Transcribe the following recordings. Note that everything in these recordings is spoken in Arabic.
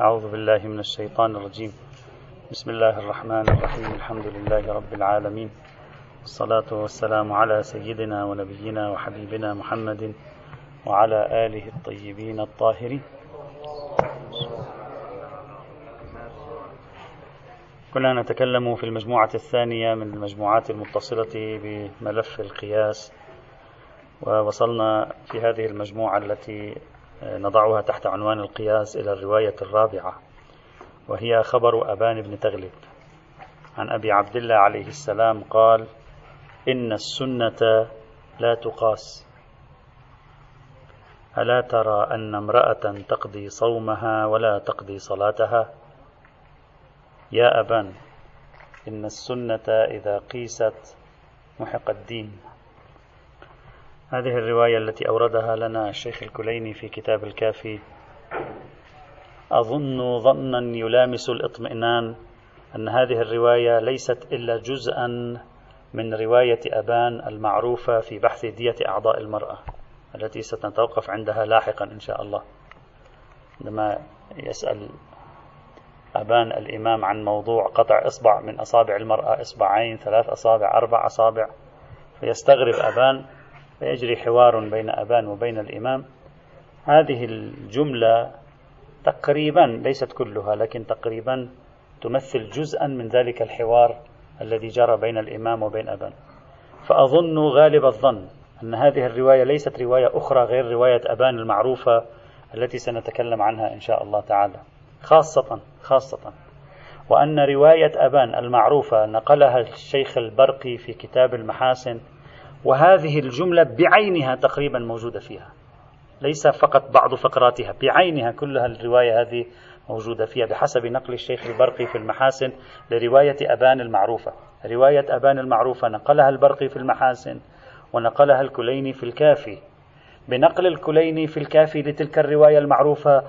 أعوذ بالله من الشيطان الرجيم. بسم الله الرحمن الرحيم. الحمد لله رب العالمين. والصلاة والسلام على سيدنا ونبينا وحبيبنا محمد وعلى آله الطيبين الطاهرين. كنا نتكلم في المجموعة الثانية من المجموعات المتصلة بملف القياس ووصلنا في هذه المجموعة التي نضعها تحت عنوان القياس إلى الرواية الرابعة وهي خبر أبان بن تغلب. عن أبي عبد الله عليه السلام قال إن السنة لا تقاس. ألا ترى أن امرأة تقضي صومها ولا تقضي صلاتها؟ يا أبان إن السنة إذا قيست محق الدين. هذه الرواية التي أوردها لنا الشيخ الكليني في كتاب الكافي. أظن ظنا يلامس الاطمئنان أن هذه الرواية ليست إلا جزءا من رواية أبان المعروفة في بحث دية أعضاء المرأة التي سنتوقف عندها لاحقا إن شاء الله. عندما يسأل أبان الإمام عن موضوع قطع إصبع من أصابع المرأة إصبعين ثلاث أصابع أربع أصابع فيستغرب أبان فيجري حوار بين أبان وبين الإمام. هذه الجملة تقريبا ليست كلها لكن تقريبا تمثل جزءا من ذلك الحوار الذي جرى بين الإمام وبين أبان. فأظن غالب الظن أن هذه الرواية ليست رواية أخرى غير رواية أبان المعروفة التي سنتكلم عنها إن شاء الله تعالى. خاصة خاصة. وأن رواية أبان المعروفة نقلها الشيخ البرقي في كتاب المحاسن وهذه الجملة بعينها تقريبا موجودة فيها. ليس فقط بعض فقراتها بعينها كلها الرواية هذه موجودة فيها بحسب نقل الشيخ البرقي في المحاسن لرواية أبان المعروفة. رواية أبان المعروفة نقلها البرقي في المحاسن ونقلها الكليني في الكافي. بنقل الكليني في الكافي لتلك الرواية المعروفة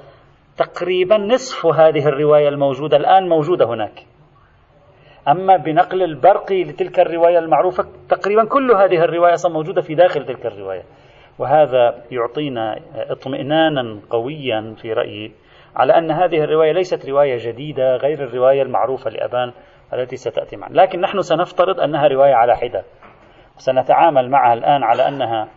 تقريبا نصف هذه الرواية الموجودة الآن موجودة هناك. أما بنقل البرقي لتلك الرواية المعروفة تقريبا كل هذه الرواية موجودة في داخل تلك الرواية. وهذا يعطينا اطمئنانا قويا في رأيي على أن هذه الرواية ليست رواية جديدة غير الرواية المعروفة لأبان التي ستأتي معنا. لكن نحن سنفترض أنها رواية على حدة سنتعامل معها الآن على أنها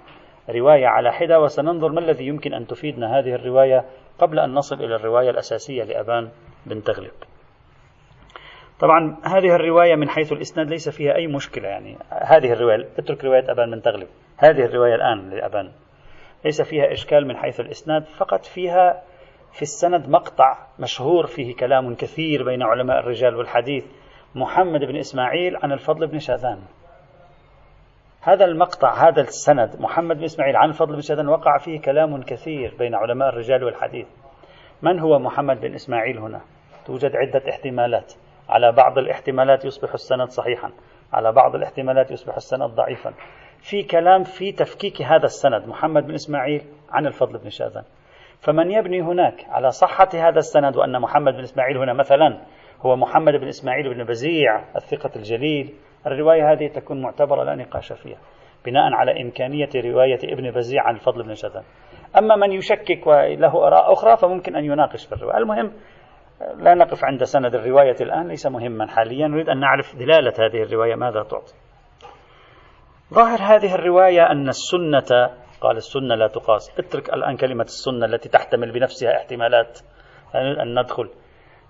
رواية على حدة وسننظر ما الذي يمكن أن تفيدنا هذه الرواية قبل أن نصل إلى الرواية الأساسية لأبان بن تغلب طبعا هذه الرواية من حيث الإسناد ليس فيها أي مشكلة يعني. هذه الرواية اترك رواية أبان بن تغلب. هذه الرواية الآن لأبان. ليس فيها إشكال من حيث الإسناد فقط فيها في السند مقطع مشهور فيه كلام كثير بين علماء الرجال والحديث. محمد بن إسماعيل عن الفضل بن شاذان. هذا المقطع هذا السند محمد بن إسماعيل عن الفضل بن شاذان وقع فيه كلام كثير بين علماء الرجال والحديث. من هو محمد بن إسماعيل هنا؟ توجد عدة احتمالات. على بعض الاحتمالات يصبح السند صحيحا. على بعض الاحتمالات يصبح السند ضعيفا. في كلام في تفكيك هذا السند محمد بن إسماعيل عن الفضل بن شاذان. فمن يبني هناك على صحة هذا السند وأن محمد بن إسماعيل هنا مثلا هو محمد بن إسماعيل بن بزيع الثقة الجليل. الرواية هذه تكون معتبرة لا نقاش فيها بناء على إمكانية رواية ابن بزيع عن الفضل بن شاذان. أما من يشكك وله آراء أخرى فممكن أن يناقش في الرواية. المهم لا نقف عند سند الرواية الآن ليس مهما. حاليا نريد أن نعرف دلالة هذه الرواية ماذا تعطي. ظاهر هذه الرواية أن السنة قال السنة لا تقاس. اترك الآن كلمة السنة التي تحتمل بنفسها احتمالات. أن ندخل.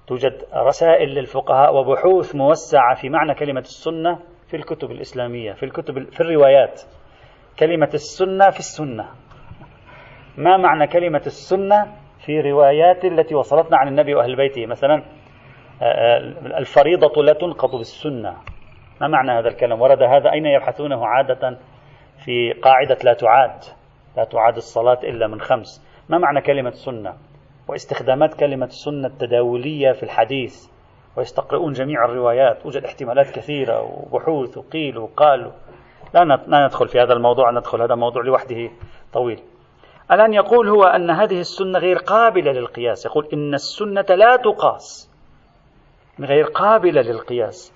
توجد رسائل للفقهاء وبحوث موسعة في معنى كلمة السنة في الكتب الإسلامية في الكتب في الروايات. كلمة السنة في السنة. ما معنى كلمة السنة؟ في روايات التي وصلتنا عن النبي وأهل بيته. مثلا آه، آه، الفريضة لا تنقض بالسنة. ما معنى هذا الكلام؟ ورد هذا أين يبحثونه عادة في قاعدة لا تعاد؟ لا تعاد الصلاة إلا من خمس. ما معنى كلمة سنة؟ واستخدامات كلمة السنة التداولية في الحديث. ويستقرؤون جميع الروايات. توجد احتمالات كثيرة وبحوث وقيل وقال لا ندخل في هذا الموضوع. ندخل هذا موضوع لوحده طويل. الآن يقول هو أن هذه السنة غير قابلة للقياس. يقول إن السنة لا تقاس. غير قابلة للقياس.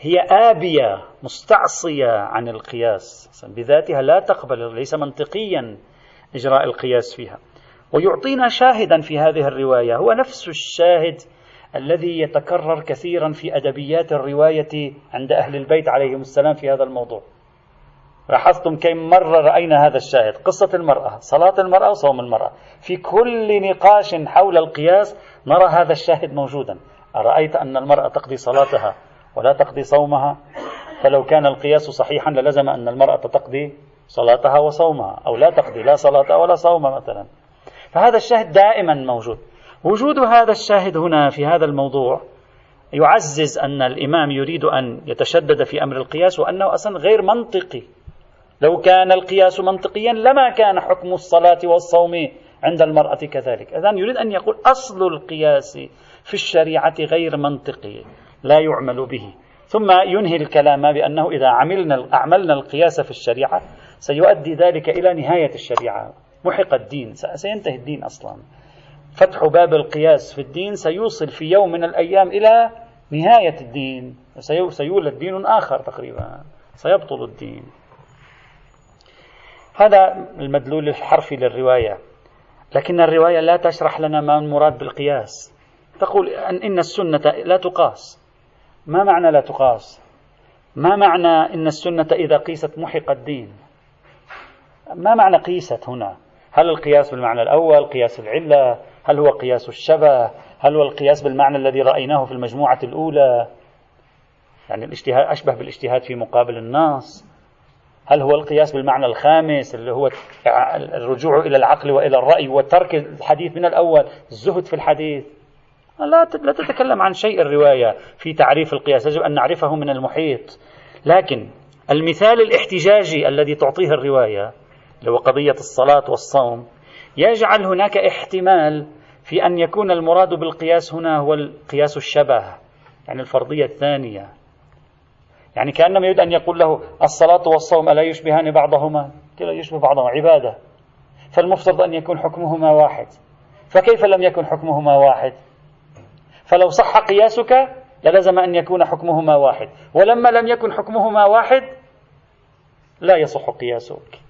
هي آبية مستعصية عن القياس. بذاتها لا تقبل ليس منطقيا إجراء القياس فيها. ويعطينا شاهدا في هذه الرواية. هو نفس الشاهد الذي يتكرر كثيرا في أدبيات الرواية عند أهل البيت عليهم السلام في هذا الموضوع. لاحظتم كم مرة رأينا هذا الشاهد؟ قصة المرأة صلاة المرأة وصوم المرأة. في كل نقاش حول القياس نرى هذا الشاهد موجودا. أرأيت أن المرأة تقضي صلاتها ولا تقضي صومها؟ فلو كان القياس صحيحا للزم أن المرأة تقضي صلاتها وصومها أو لا تقضي لا صلاة ولا صوم مثلا. فهذا الشاهد دائما موجود. وجود هذا الشاهد هنا في هذا الموضوع يعزز أن الإمام يريد أن يتشدد في أمر القياس وأنه أصلا غير منطقي. لو كان القياس منطقيا لما كان حكم الصلاة والصوم عند المرأة كذلك. إذن يريد أن يقول أصل القياس في الشريعة غير منطقي لا يعمل به. ثم ينهي الكلام بأنه إذا عملنا أعملنا القياس في الشريعة سيؤدي ذلك إلى نهاية الشريعة. محق الدين سينتهي الدين أصلا. فتح باب القياس في الدين سيوصل في يوم من الأيام إلى نهاية الدين سيولد دين آخر تقريبا. سيبطل الدين. هذا المدلول الحرفي للرواية لكن الرواية لا تشرح لنا ما المراد بالقياس. تقول أن إن السنة لا تقاس. ما معنى لا تقاس؟ ما معنى إن السنة إذا قيست محق الدين؟ ما معنى قيست هنا؟ هل القياس بالمعنى الأول قياس العلة؟ هل هو قياس الشبه؟ هل هو القياس بالمعنى الذي رأيناه في المجموعة الأولى؟ يعني الاجتهاد أشبه بالاجتهاد في مقابل النص هل هو القياس بالمعنى الخامس اللي هو الرجوع إلى العقل وإلى الرأي وترك الحديث من الأول الزهد في الحديث؟ لا لا تتكلم عن شيء الرواية في تعريف القياس يجب أن نعرفه من المحيط. لكن المثال الاحتجاجي الذي تعطيه الرواية اللي هو قضية الصلاة والصوم يجعل هناك احتمال في أن يكون المراد بالقياس هنا هو القياس الشبه يعني الفرضية الثانية. يعني كأنما يريد أن يقول له الصلاة والصوم ألا يشبهان بعضهما؟ كلا يشبه بعضهما عبادة. فالمفترض أن يكون حكمهما واحد. فكيف لم يكن حكمهما واحد؟ فلو صح قياسك للزم أن يكون حكمهما واحد. ولما لم يكن حكمهما واحد لا يصح قياسك.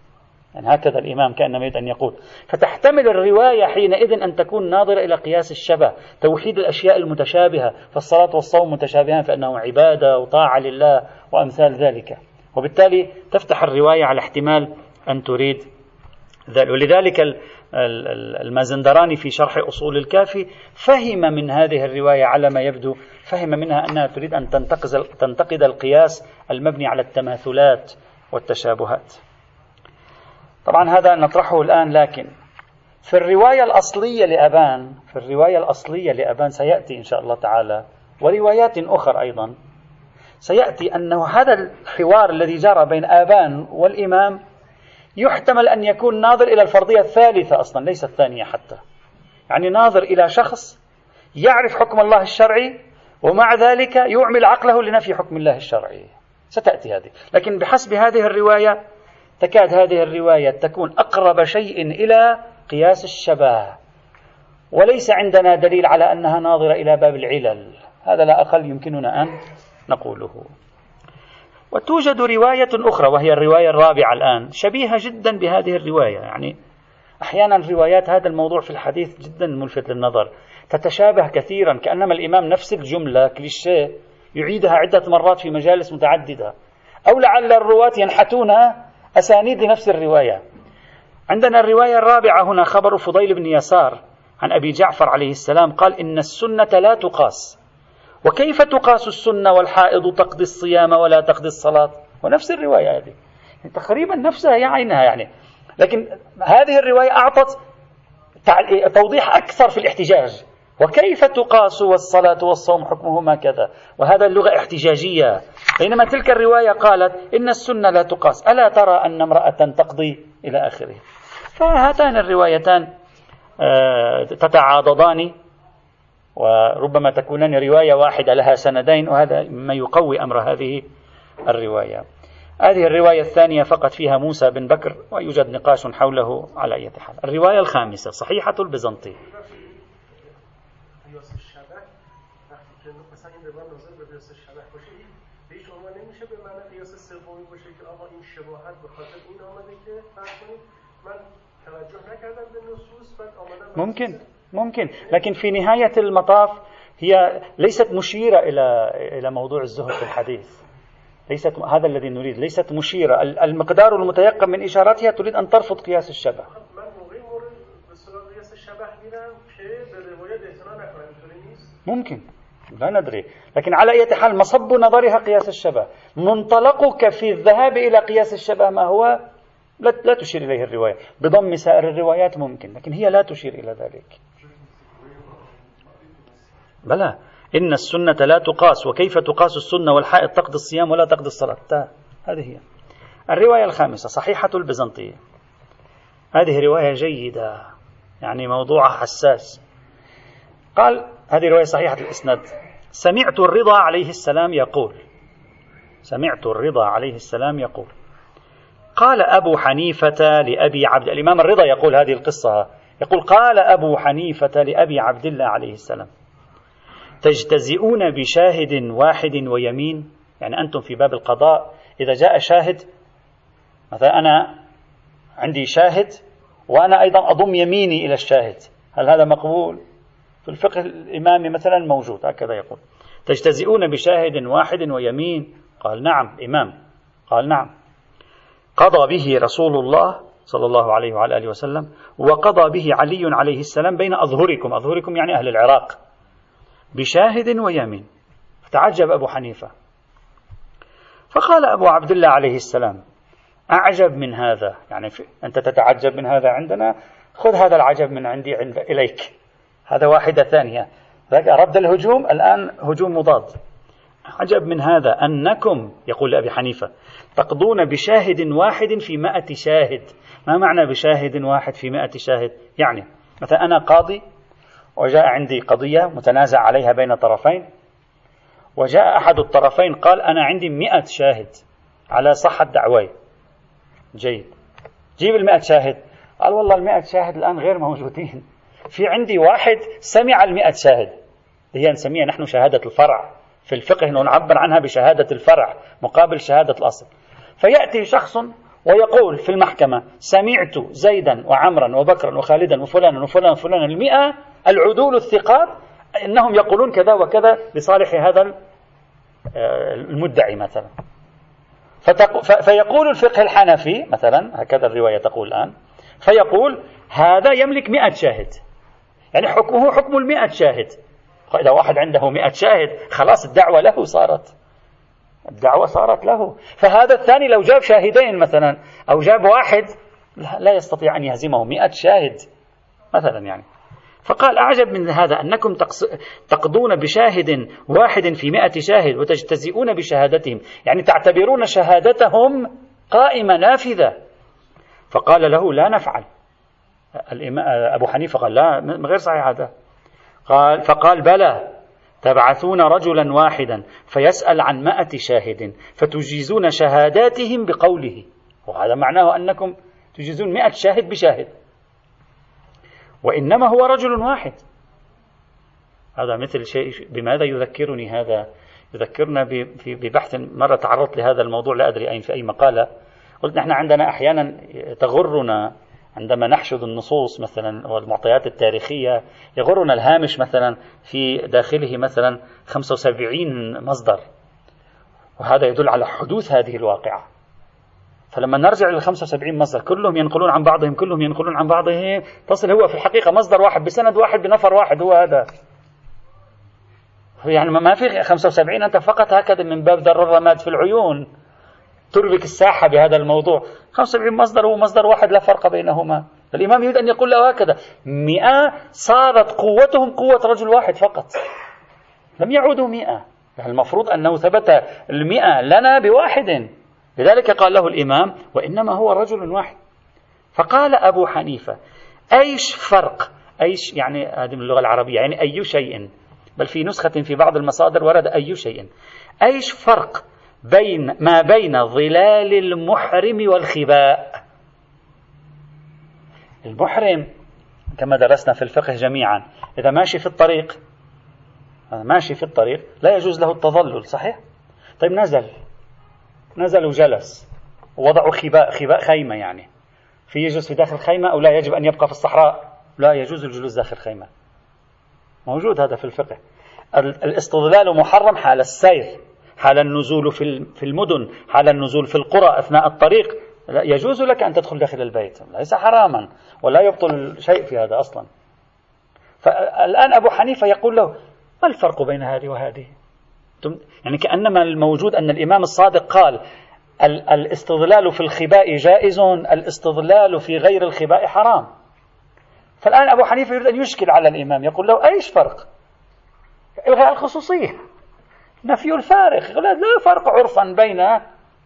يعني هكذا الإمام كأنما يريد أن يقول. فتحتمل الرواية حينئذ أن تكون ناظرة إلى قياس الشبه توحيد الأشياء المتشابهة فالصلاة والصوم متشابهان فإنه عبادة وطاعة لله وأمثال ذلك. وبالتالي تفتح الرواية على احتمال أن تريد ذلك. ولذلك المازندراني في شرح أصول الكافي فهم من هذه الرواية على ما يبدو فهم منها أنها تريد أن تنتقد القياس المبني على التماثلات والتشابهات. طبعا هذا نطرحه الآن لكن في الرواية الأصلية لأبان في الرواية الأصلية لأبان سيأتي إن شاء الله تعالى وروايات أخرى أيضا سيأتي أنه هذا الحوار الذي جرى بين آبان والإمام يحتمل أن يكون ناظر إلى الفرضية الثالثة أصلا ليس الثانية حتى. يعني ناظر إلى شخص يعرف حكم الله الشرعي ومع ذلك يعمل عقله لنفي حكم الله الشرعي. ستأتي هذه. لكن بحسب هذه الرواية تكاد هذه الرواية تكون أقرب شيء إلى قياس الشبه وليس عندنا دليل على أنها ناظرة إلى باب العلل. هذا لا أقل يمكننا أن نقوله. وتوجد رواية أخرى وهي الرواية الرابعة الآن شبيهة جدا بهذه الرواية. يعني أحيانا روايات هذا الموضوع في الحديث جدا ملفت للنظر. تتشابه كثيرا كأنما الإمام نفس الجملة كليشيه يعيدها عدة مرات في مجالس متعددة. أو لعل الرواة ينحتونها أسانيد نفس الرواية. عندنا الرواية الرابعة هنا خبر فضيل بن يسار عن أبي جعفر عليه السلام قال إن السنة لا تقاس. وكيف تقاس السنة والحائض تقضي الصيام ولا تقضي الصلاة؟ ونفس الرواية هذه. يعني تقريبا نفسها هي عينها يعني. لكن هذه الرواية أعطت توضيح أكثر في الاحتجاج. وكيف تقاس والصلاة والصوم حكمهما كذا؟ وهذا اللغة احتجاجية. بينما تلك الرواية قالت إن السنة لا تقاس. ألا ترى أن امرأة تقضي إلى آخره؟ فهاتان الروايتان آه، تتعاضدان وربما تكونان رواية واحدة لها سندين وهذا ما يقوي أمر هذه الرواية. هذه الرواية الثانية فقط فيها موسى بن بكر ويوجد نقاش حوله على أي حال. الرواية الخامسة صحيحة البيزنطي. شباهت به خاطر این آمده که فرض کنید من ممكن ممكن لكن في نهاية المطاف هي ليست مشيرة إلى إلى موضوع الزهد في الحديث. ليست هذا الذي نريد. ليست مشيرة. المقدار المتيقن من إشاراتها تريد أن ترفض قياس الشبه. ممكن لا ندري. لكن على أي حال مصب نظرها قياس الشبه. منطلقك في الذهاب إلى قياس الشبه ما هو؟ لا, لا تشير إليه الرواية. بضم سائر الروايات ممكن لكن هي لا تشير إلى ذلك. بلى. إن السنة لا تقاس وكيف تقاس السنة والحائط؟ تقضي الصيام ولا تقضي الصلاة؟ هذه هي. الرواية الخامسة صحيحة البيزنطية. هذه رواية جيدة يعني موضوعها حساس. قال هذه رواية صحيحة الإسناد. سمعت الرضا عليه السلام يقول. سمعت الرضا عليه السلام يقول. قال أبو حنيفة لأبي عبد الإمام الرضا يقول هذه القصة. يقول قال أبو حنيفة لأبي عبد الله عليه السلام. تجتزئون بشاهد واحد ويمين؟ يعني أنتم في باب القضاء. إذا جاء شاهد مثلا أنا عندي شاهد وأنا أيضا أضم يميني إلى الشاهد. هل هذا مقبول؟ في الفقه الإمامي مثلا موجود هكذا يقول. تجتزئون بشاهد واحد ويمين؟ قال نعم إمام. قال نعم. قضى به رسول الله صلى الله عليه وعلى آله وسلم وقضى به علي عليه السلام بين أظهركم. أظهركم يعني أهل العراق. بشاهد ويمين. فتعجب أبو حنيفة. فقال أبو عبد الله عليه السلام أعجب من هذا. يعني أنت تتعجب من هذا عندنا؟ خذ هذا العجب من عندي عند إليك. هذا واحدة ثانية. رد الهجوم الآن هجوم مضاد. عجب من هذا أنكم يقول أبي حنيفة تقضون بشاهد واحد في مائة شاهد. ما معنى بشاهد واحد في مائة شاهد؟ يعني مثلا أنا قاضي وجاء عندي قضية متنازع عليها بين طرفين وجاء أحد الطرفين قال أنا عندي مئة شاهد. على صحة دعواي جيد. جيب المئة شاهد. قال والله المئة شاهد الآن غير موجودين. في عندي واحد سمع المئة شاهد. هي نسميها نحن شهادة الفرع. في الفقه نعبر عنها بشهادة الفرع مقابل شهادة الأصل. فيأتي شخص ويقول في المحكمة سمعت زيدا وعمرا وبكرا وخالدا وفلانا وفلانا وفلانا المئة العدول الثقات إنهم يقولون كذا وكذا لصالح هذا آه، المدعي مثلا. فيقول الفقه الحنفي مثلا هكذا الرواية تقول الآن فيقول هذا يملك مئة شاهد. يعني حكمه حكم المئة شاهد. إذا واحد عنده مئة شاهد خلاص الدعوة له صارت. الدعوة صارت له. فهذا الثاني لو جاب شاهدين مثلا أو جاب واحد لا يستطيع أن يهزمه. مئة شاهد مثلا يعني. فقال أعجب من هذا أنكم تقضون بشاهد واحد في مئة شاهد وتجتزئون بشهادتهم. يعني تعتبرون شهادتهم قائمة نافذة. فقال له لا نفعل. أبو حنيفة قال لا غير صحيح هذا. قال فقال بلى تبعثون رجلا واحدا فيسأل عن مائة شاهد فتجيزون شهاداتهم بقوله. وهذا معناه أنكم تجيزون مائة شاهد بشاهد. وإنما هو رجل واحد. هذا مثل شيء بماذا يذكرني هذا؟ يذكرنا ببحث مرة تعرضت لهذا الموضوع لا أدري أين في أي مقالة. قلت نحن عندنا أحيانا تغرنا عندما نحشد النصوص مثلا والمعطيات التاريخية يغرنا الهامش مثلا في داخله مثلا 75 مصدر. وهذا يدل على حدوث هذه الواقعة. فلما نرجع لل 75 مصدر كلهم ينقلون عن بعضهم كلهم ينقلون عن بعضهم. تصل هو في الحقيقة مصدر واحد بسند واحد بنفر واحد هو هذا. يعني ما في 75 أنت فقط هكذا من باب ذر الرماد في العيون. تربك الساحة بهذا الموضوع. 75 مصدر هو مصدر واحد لا فرق بينهما. الإمام يريد أن يقول له هكذا مئة صارت قوتهم قوة رجل واحد فقط. لم يعودوا مئة. المفروض أنه ثبت المئة لنا بواحد. لذلك قال له الإمام وإنما هو رجل واحد. فقال أبو حنيفة أيش فرق؟ أيش يعني هذه من اللغة العربية يعني أي شيء؟ بل في نسخة في بعض المصادر ورد أي شيء. أيش فرق بين ما بين ظلال المحرم والخباء. المحرم كما درسنا في الفقه جميعا إذا ماشي في الطريق ماشي في الطريق لا يجوز له التظلل صحيح؟ طيب نزل نزل وجلس ووضعوا خباء خباء خيمة يعني. في يجلس في داخل الخيمة أو لا يجب أن يبقى في الصحراء؟ لا يجوز الجلوس داخل الخيمة. موجود هذا في الفقه. الاستظلال محرم حال السير. حال النزول في المدن حال النزول في القرى أثناء الطريق. لا يجوز لك أن تدخل داخل البيت. ليس حراما ولا يبطل شيء في هذا أصلا. فالآن أبو حنيفة يقول له ما الفرق بين هذه وهذه؟ يعني كأنما الموجود أن الإمام الصادق قال الاستظلال في الخباء جائز الاستظلال في غير الخباء حرام. فالآن أبو حنيفة يريد أن يشكل على الإمام يقول له أيش فرق؟ إلغاء الخصوصية. نفي الفارق. لا فرق عرفا بين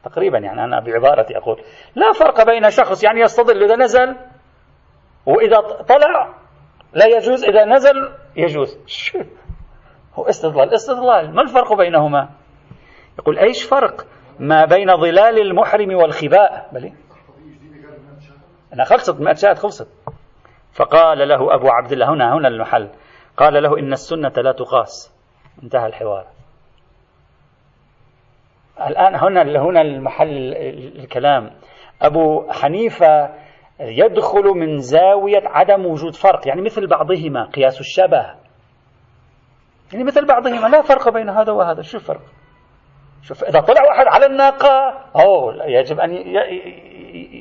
تقريبا يعني أنا بعبارتي أقول. لا فرق بين شخص يعني يستظل إذا نزل وإذا طلع. لا يجوز. إذا نزل يجوز. هو استظلال. استظلال. ما الفرق بينهما؟ يقول أيش فرق ما بين ظلال المحرم والخباء؟ بلي. أنا خلصت. شاهد خلصت. فقال له أبو عبد الله هنا هنا المحل. قال له إن السنة لا تقاس. انتهى الحوار. الآن هنا هنا المحل الكلام. أبو حنيفة يدخل من زاوية عدم وجود فرق يعني مثل بعضهما قياس الشبه. يعني مثل بعضهما لا فرق بين هذا وهذا. شو الفرق؟ شوف إذا طلع واحد على الناقة أوه يجب أن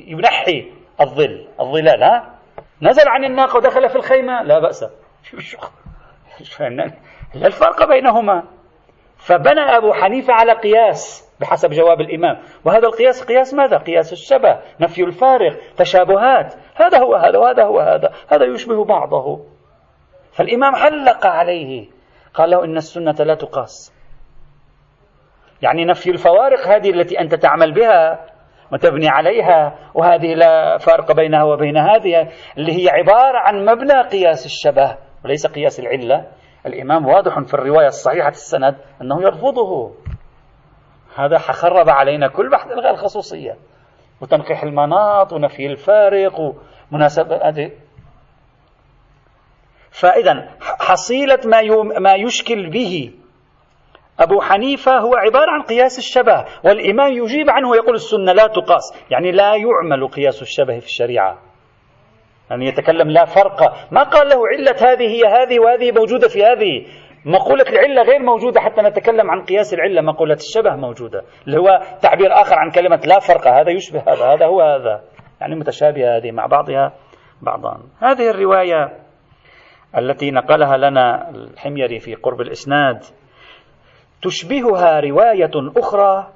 ينحي الظل الظلال ها؟ نزل عن الناقة ودخل في الخيمة لا بأس. شو شو لا الفرق بينهما؟ فبنى أبو حنيفة على قياس بحسب جواب الإمام. وهذا القياس قياس ماذا؟ قياس الشبه نفي الفارق تشابهات. هذا هو هذا وهذا هو هذا. هذا يشبه بعضه. فالإمام علق عليه. قال له إن السنة لا تقاس. يعني نفي الفوارق هذه التي أنت تعمل بها وتبني عليها وهذه لا فرق بينها وبين هذه اللي هي عبارة عن مبنى قياس الشبه وليس قياس العلة. الإمام واضح في الرواية الصحيحة السند أنه يرفضه. هذا خرب علينا كل بحث إلغاء الخصوصية وتنقيح المناط ونفي الفارق ومناسبة فإذا حصيلة ما, ما يشكل به أبو حنيفة هو عبارة عن قياس الشبه والإمام يجيب عنه ويقول السنة لا تقاس يعني لا يعمل قياس الشبه في الشريعة. يعني يتكلم لا فرق. ما قال له علة هذه هي هذه وهذه موجودة في هذه. مقولة العلة غير موجودة حتى نتكلم عن قياس العلة. مقولة الشبه موجودة اللي هو تعبير آخر عن كلمة لا فرق هذا يشبه هذا هذا هو هذا. يعني متشابهة هذه مع بعضها بعضا. هذه الرواية التي نقلها لنا الحميري في قرب الإسناد تشبهها رواية أخرى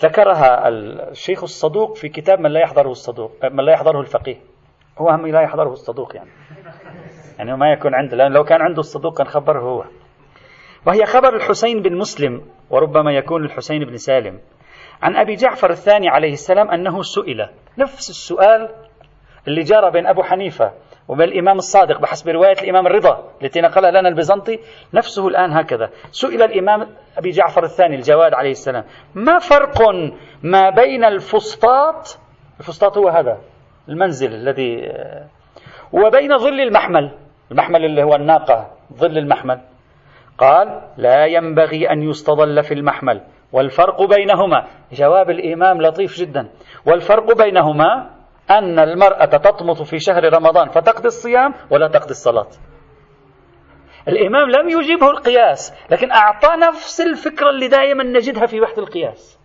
ذكرها الشيخ الصدوق في كتاب من لا يحضره الصدوق من لا يحضره الفقيه. هو هم لا يحضره الصدوق يعني. يعني ما يكون عنده لأن لو كان عنده الصدوق كان خبره هو. وهي خبر الحسين بن مسلم وربما يكون الحسين بن سالم. عن أبي جعفر الثاني عليه السلام أنه سئل. نفس السؤال اللي جرى بين أبو حنيفة وبين الإمام الصادق بحسب رواية الإمام الرضا التي نقلها لنا البيزنطي. نفسه الآن هكذا. سئل الإمام أبي جعفر الثاني الجواد عليه السلام ما فرق ما بين الفسطاط الفسطاط هو هذا المنزل الذي وبين ظل المحمل المحمل اللي هو الناقة ظل المحمل. قال لا ينبغي أن يستظل في المحمل. والفرق بينهما جواب الإمام لطيف جدا. والفرق بينهما أن المرأة تطمط في شهر رمضان فتقضي الصيام ولا تقضي الصلاة. الإمام لم يجيبه القياس لكن أعطى نفس الفكرة اللي دائما نجدها في وحدة القياس.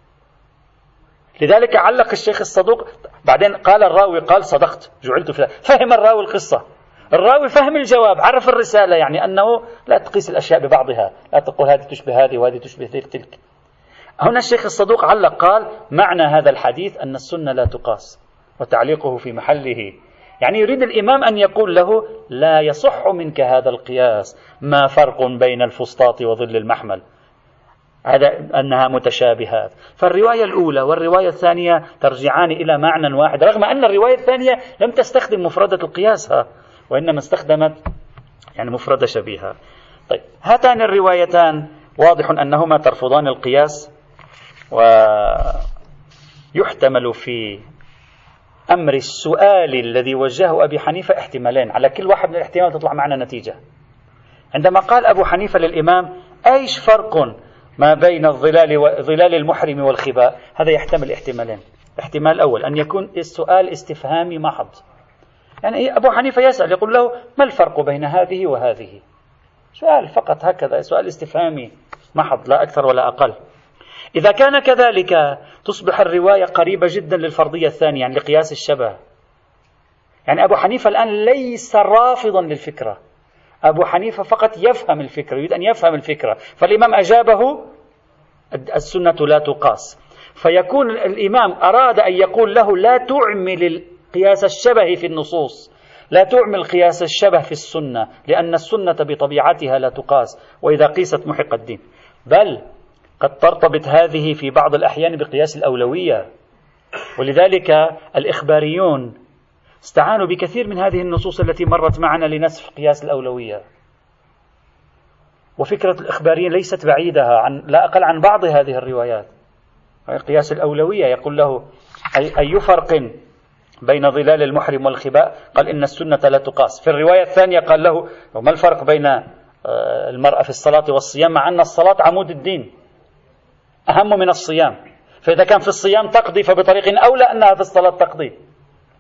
لذلك علق الشيخ الصدوق بعدين قال الراوي قال صدقت جعلت فهم الراوي القصة. الراوي فهم الجواب عرف الرسالة يعني أنه لا تقيس الأشياء ببعضها لا تقول هذه تشبه هذه وهذه تشبه تلك. هنا الشيخ الصدوق علق قال معنى هذا الحديث أن السنة لا تقاس وتعليقه في محله. يعني يريد الإمام أن يقول له لا يصح منك هذا القياس ما فرق بين الفسطاط وظل المحمل؟ هذا أنها متشابهات. فالرواية الأولى والرواية الثانية ترجعان إلى معنى واحد رغم أن الرواية الثانية لم تستخدم مفردة القياس وإنما استخدمت يعني مفردة شبيهة. طيب هاتان الروايتان. واضح أنهما ترفضان القياس ويحتمل في أمر السؤال الذي وجهه أبي حنيفة احتمالين. على كل واحد من الاحتمال تطلع معنا نتيجة. عندما قال أبو حنيفة للإمام أيش فرق ما بين الظلال وظلال المحرم والخباء؟ هذا يحتمل احتمالين. احتمال أول أن يكون السؤال استفهامي محض. يعني أبو حنيفة يسأل يقول له ما الفرق بين هذه وهذه؟ سؤال فقط هكذا سؤال استفهامي محض لا أكثر ولا أقل. إذا كان كذلك تصبح الرواية قريبة جدا للفرضية الثانية يعني لقياس الشبه. يعني أبو حنيفة الآن ليس رافضا للفكرة. أبو حنيفة فقط يفهم الفكرة يريد أن يفهم الفكرة. فالإمام أجابه السنة لا تقاس. فيكون الإمام أراد أن يقول له لا تعمل قياس الشبه في النصوص. لا تعمل قياس الشبه في السنة لأن السنة بطبيعتها لا تقاس وإذا قيست محق الدين. بل قد ترتبط هذه في بعض الأحيان بقياس الأولوية. ولذلك الإخباريون استعانوا بكثير من هذه النصوص التي مرت معنا لنسف قياس الأولوية. وفكرة الإخباريين ليست بعيدة عن لا أقل عن بعض هذه الروايات. قياس الأولوية يقول له أي, أي فرق بين ظلال المحرم والخباء قال إن السنة لا تقاس. في الرواية الثانية قال له وما الفرق بين آه، المرأة في الصلاة والصيام مع أن الصلاة عمود الدين أهم من الصيام. فإذا كان في الصيام تقضي فبطريق أولى أنها في الصلاة تقضي.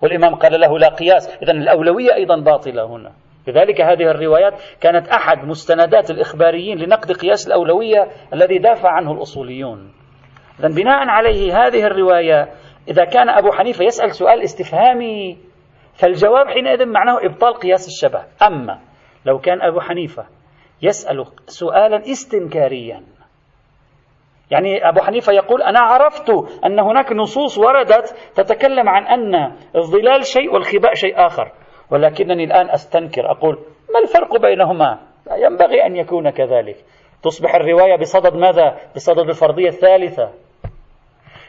والإمام قال له لا قياس. إذا الأولوية أيضا باطلة هنا. لذلك هذه الروايات كانت أحد مستندات الإخباريين لنقد قياس الأولوية الذي دافع عنه الأصوليون. إذا بناء عليه هذه الرواية إذا كان أبو حنيفة يسأل سؤال استفهامي فالجواب حينئذ معناه إبطال قياس الشبه. أما لو كان أبو حنيفة يسأل سؤالا استنكاريا يعني أبو حنيفة يقول أنا عرفت أن هناك نصوص وردت تتكلم عن أن الظلال شيء والخباء شيء آخر ولكنني الآن أستنكر أقول ما الفرق بينهما؟ ينبغي أن يكون كذلك. تصبح الرواية بصدد ماذا؟ بصدد الفرضية الثالثة.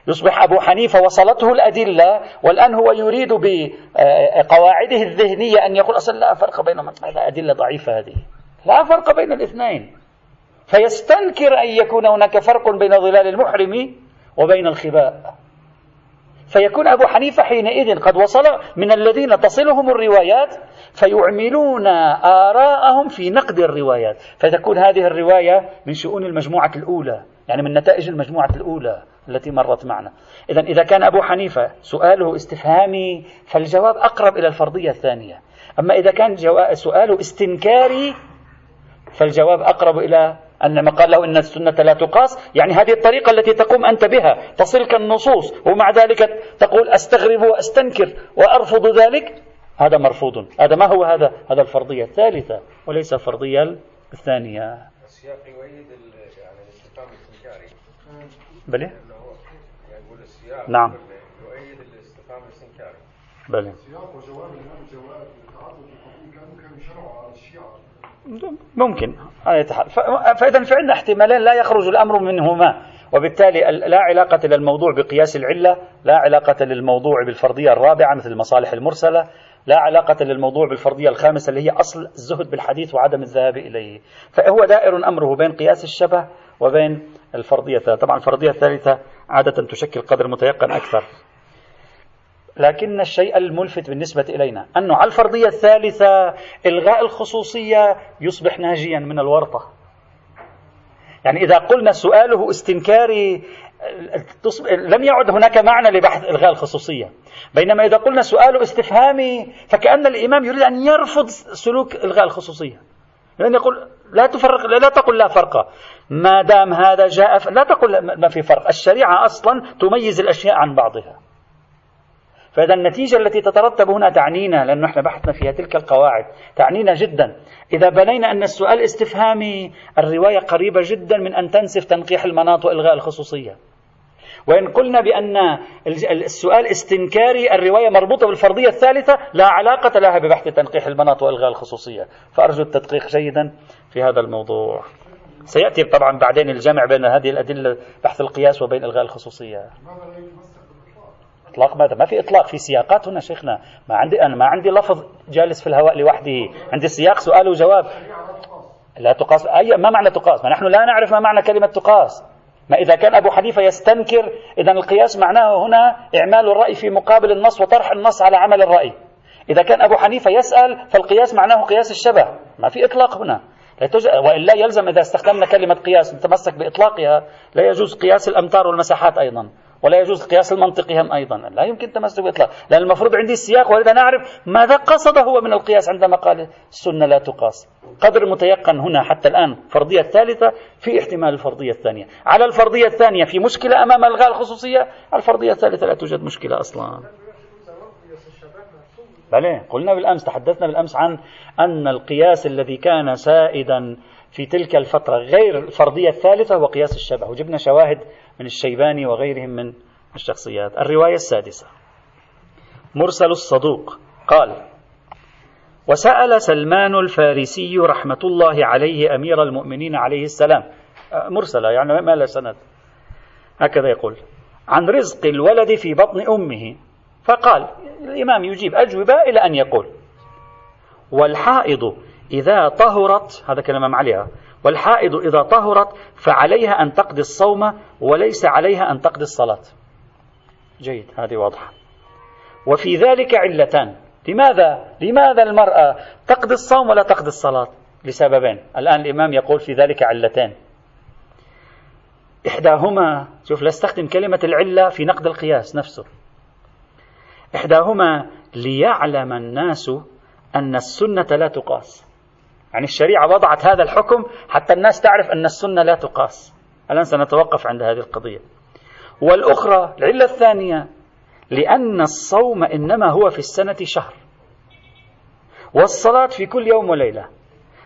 يصبح أبو حنيفة وصلته الأدلة والآن هو يريد بقواعده الذهنية أن يقول أصلا لا فرق بينهما هذا أدلة ضعيفة هذه. لا فرق بين الاثنين. فيستنكر أن يكون هناك فرق بين ظلال المحرم وبين الخباء. فيكون أبو حنيفة حينئذ قد وصل من الذين تصلهم الروايات فيعملون آراءهم في نقد الروايات. فتكون هذه الرواية من شؤون المجموعة الأولى يعني من نتائج المجموعة الأولى. التي مرت معنا. إذا إذا كان أبو حنيفة سؤاله استفهامي فالجواب أقرب إلى الفرضية الثانية. أما إذا كان سؤاله استنكاري فالجواب أقرب إلى أن قال له إن السنة لا تقاس. يعني هذه الطريقة التي تقوم أنت بها تصلك النصوص ومع ذلك تقول أستغرب وأستنكر وأرفض ذلك. هذا مرفوض. هذا ما هو هذا؟ هذا الفرضية الثالثة وليس الفرضية الثانية. يعني بلي نعم. يؤيد الاستفهام الاستنكاري بلي سياق وجواب الإمام جواب كانوا شرعوا على الشيعة. ممكن. فإذا فعندنا احتمالين لا يخرج الأمر منهما وبالتالي لا علاقة للموضوع بقياس العلة لا علاقة للموضوع بالفرضية الرابعة مثل المصالح المرسلة لا علاقة للموضوع بالفرضية الخامسة اللي هي أصل الزهد بالحديث وعدم الذهاب إليه. فهو دائر أمره بين قياس الشبه وبين الفرضية. الثالثة طبعا الفرضية الثالثة عادة تشكل قدر متيقن أكثر. لكن الشيء الملفت بالنسبة إلينا أنه على الفرضية الثالثة إلغاء الخصوصية يصبح ناجيا من الورطة. يعني إذا قلنا سؤاله استنكاري لم يعد هناك معنى لبحث إلغاء الخصوصية. بينما إذا قلنا سؤاله استفهامي فكأن الإمام يريد أن يرفض سلوك إلغاء الخصوصية. لأن يقول لا تفرق لا تقل لا فرق. ما دام هذا جاء لا تقل ما في فرق. الشريعة أصلا تميز الأشياء عن بعضها. فإذا النتيجة التي تترتب هنا تعنينا لأن إحنا بحثنا فيها تلك القواعد تعنينا جدا. إذا بنينا أن السؤال استفهامي الرواية قريبة جدا من أن تنسف تنقيح المناط وإلغاء الخصوصية. وإن قلنا بأن السؤال استنكاري الرواية مربوطة بالفرضية الثالثة لا علاقة لها ببحث تنقيح المناط وإلغاء الخصوصية. فأرجو التدقيق جيدا في هذا الموضوع. سيأتي طبعا بعدين الجمع بين هذه الأدلة بحث القياس وبين إلغاء الخصوصية. إطلاق ماذا؟ ما في إطلاق في سياقات هنا شيخنا. ما عندي أنا ما عندي لفظ جالس في الهواء لوحده. عندي سياق سؤال وجواب. لا تقاس. أي ما معنى تقاس؟ ما نحن لا نعرف ما معنى كلمة تقاس. ما إذا كان أبو حنيفة يستنكر إذا القياس معناه هنا إعمال الرأي في مقابل النص وطرح النص على عمل الرأي. إذا كان أبو حنيفة يسأل فالقياس معناه قياس الشبه. ما في إطلاق هنا. وإلا يلزم إذا استخدمنا كلمة قياس نتمسك بإطلاقها لا يجوز قياس الأمتار والمساحات أيضا. ولا يجوز القياس المنطقي هم أيضا. لا يمكن تمسك بإطلاق. لأن المفروض عندي السياق أن أعرف ماذا قصد هو من القياس عندما قال السنة لا تقاس. قدر متيقن هنا حتى الآن فرضية الثالثة في احتمال الفرضية الثانية. على الفرضية الثانية في مشكلة أمام إلغاء الخصوصية على الفرضية الثالثة لا توجد مشكلة أصلا. بلى قلنا بالأمس تحدثنا بالأمس عن أن القياس الذي كان سائدا في تلك الفترة غير الفرضية الثالثة هو قياس الشبه. وجبنا شواهد من الشيباني وغيرهم من الشخصيات. الرواية السادسة. مرسل الصدوق. قال وسأل سلمان الفارسي رحمة الله عليه أمير المؤمنين عليه السلام. مرسلة يعني ما لا سند. هكذا يقول عن رزق الولد في بطن أمه. فقال الإمام يجيب أجوبة إلى أن يقول والحائض إذا طهرت هذا كلام عليها والحائض إذا طهرت فعليها أن تقضي الصوم وليس عليها أن تقضي الصلاة. جيد هذه واضحة. وفي ذلك علتان. لماذا؟ لماذا المرأة تقضي الصوم ولا تقضي الصلاة؟ لسببين. الآن الإمام يقول في ذلك علتين إحداهما شوف لا استخدم كلمة العلة في نقد القياس نفسه. إحداهما ليعلم الناس أن السنة لا تقاس. يعني الشريعة وضعت هذا الحكم حتى الناس تعرف أن السنة لا تقاس. الآن سنتوقف عند هذه القضية. والأخرى العلة الثانية لأن الصوم إنما هو في السنة شهر. والصلاة في كل يوم وليلة.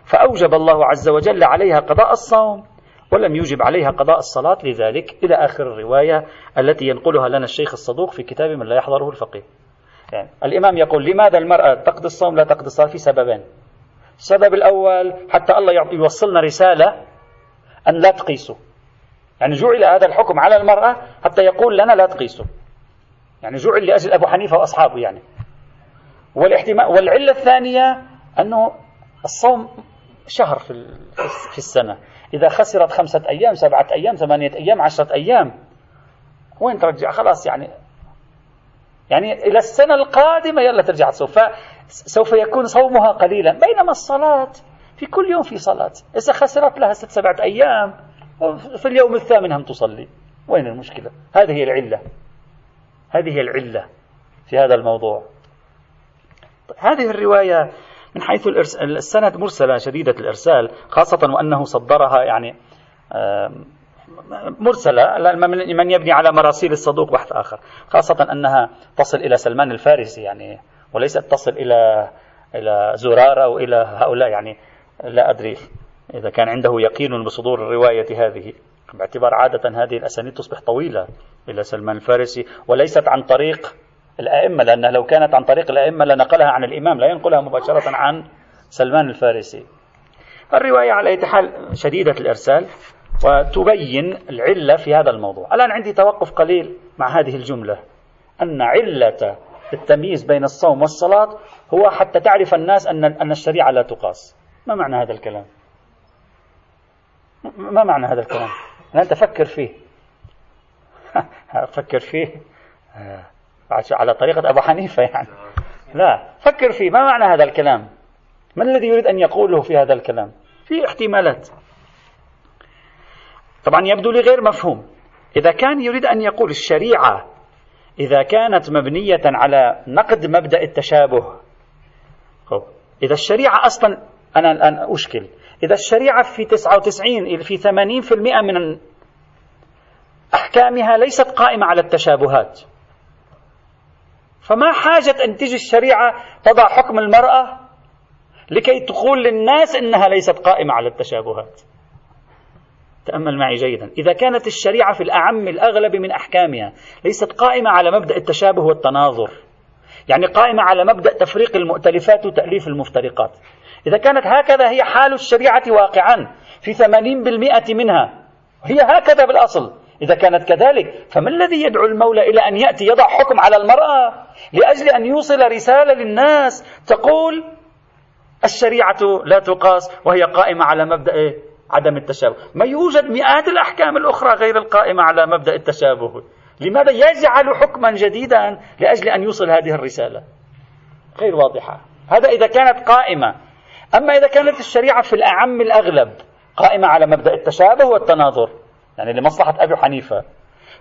فأوجب الله عز وجل عليها قضاء الصوم ولم يوجب عليها قضاء الصلاة. لذلك إلى آخر الرواية التي ينقلها لنا الشيخ الصدوق في كتاب من لا يحضره الفقيه. يعني الإمام يقول لماذا المرأة تقضي الصوم لا تقضي الصلاة في سببين؟ السبب الأول حتى الله يوصلنا رسالة أن لا تقيسوا. يعني جعل هذا الحكم على المرأة حتى يقول لنا لا تقيسوا. يعني جعل لأجل أبو حنيفة وأصحابه يعني. والاحتمال والعلة الثانية أنه الصوم شهر في, في السنة. إذا خسرت خمسة أيام سبعة أيام ثمانية أيام عشرة أيام وين ترجع؟ خلاص يعني يعني إلى السنة القادمة يلا ترجع تصوم. فسوف يكون صومها قليلا. بينما الصلاة في كل يوم في صلاة. إذا خسرت لها ست سبعة أيام في اليوم الثامن هم تصلي. وين المشكلة؟ هذه هي العلة. هذه العلة في هذا الموضوع. هذه الرواية من حيث السند مرسلة شديدة الإرسال خاصة وأنه صدرها يعني مرسلة من يبني على مراسيل الصدوق بحث آخر. خاصة أنها تصل إلى سلمان الفارسي يعني وليست تصل إلى إلى زرارة أو إلى هؤلاء يعني لا أدري إذا كان عنده يقين بصدور الرواية هذه. باعتبار عادة هذه الأسانيد تصبح طويلة إلى سلمان الفارسي وليست عن طريق الأئمة لأنها لو كانت عن طريق الأئمة لنقلها عن الإمام لا ينقلها مباشرة عن سلمان الفارسي. الرواية على أي حال شديدة الإرسال وتبين العلة في هذا الموضوع. الآن عندي توقف قليل مع هذه الجملة. أن علة التمييز بين الصوم والصلاة هو حتى تعرف الناس أن أن الشريعة لا تقاس. ما معنى هذا الكلام؟ ما معنى هذا الكلام؟ أنت فكر فيه. فكر فيه. على طريقة أبو حنيفة يعني. لا فكر فيه. ما معنى هذا الكلام؟ ما الذي يريد أن يقوله في هذا الكلام؟ في احتمالات. طبعا يبدو لي غير مفهوم. إذا كان يريد أن يقول الشريعة إذا كانت مبنية على نقد مبدأ التشابه. إذا الشريعة أصلا أنا الآن أشكل إذا الشريعة في 99 في 80% من أحكامها ليست قائمة على التشابهات. فما حاجة أن تجي الشريعة تضع حكم المرأة لكي تقول للناس إنها ليست قائمة على التشابهات؟ تأمل معي جيدا. إذا كانت الشريعة في الأعم الأغلب من أحكامها ليست قائمة على مبدأ التشابه والتناظر. يعني قائمة على مبدأ تفريق المؤتلفات وتأليف المفترقات. إذا كانت هكذا هي حال الشريعة واقعا في ثمانين بالمئة منها. هي هكذا بالأصل. إذا كانت كذلك فما الذي يدعو المولى إلى أن يأتي يضع حكم على المرأة لأجل أن يوصل رسالة للناس تقول الشريعة لا تقاس وهي قائمة على مبدأ عدم التشابه. ما يوجد مئات الأحكام الأخرى غير القائمة على مبدأ التشابه. لماذا يجعل حكما جديدا لأجل أن يوصل هذه الرسالة؟ غير واضحة. هذا إذا كانت قائمة. أما إذا كانت الشريعة في الأعم الأغلب قائمة على مبدأ التشابه والتناظر يعني لمصلحة أبي حنيفة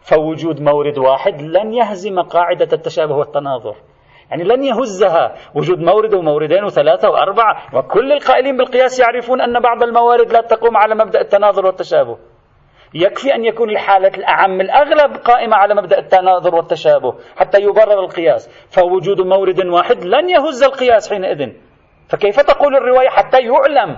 فوجود مورد واحد لن يهزم قاعدة التشابه والتناظر. يعني لن يهزها وجود مورد وموردين وثلاثة وأربعة وكل القائلين بالقياس يعرفون أن بعض الموارد لا تقوم على مبدأ التناظر والتشابه. يكفي أن يكون الحالة الأعم الأغلب قائمة على مبدأ التناظر والتشابه حتى يبرر القياس. فوجود مورد واحد لن يهز القياس حينئذ. فكيف تقول الرواية حتى يعلم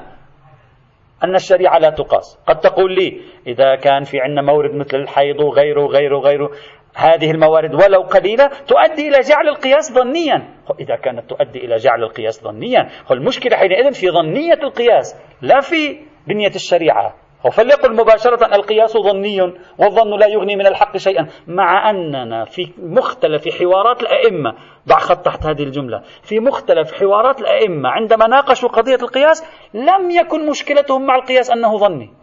أن الشريعة لا تقاس؟ قد تقول لي إذا كان في عندنا مورد مثل الحيض وغيره وغيره وغيره هذه الموارد ولو قليلة تؤدي إلى جعل القياس ظنيا. إذا كانت تؤدي إلى جعل القياس ظنيا المشكلة حينئذ في ظنية القياس لا في بنية الشريعة. فليقل مباشرة القياس ظني والظن لا يغني من الحق شيئا. مع أننا في مختلف حوارات الأئمة ضع خط تحت هذه الجملة في مختلف حوارات الأئمة عندما ناقشوا قضية القياس لم يكن مشكلتهم مع القياس أنه ظني.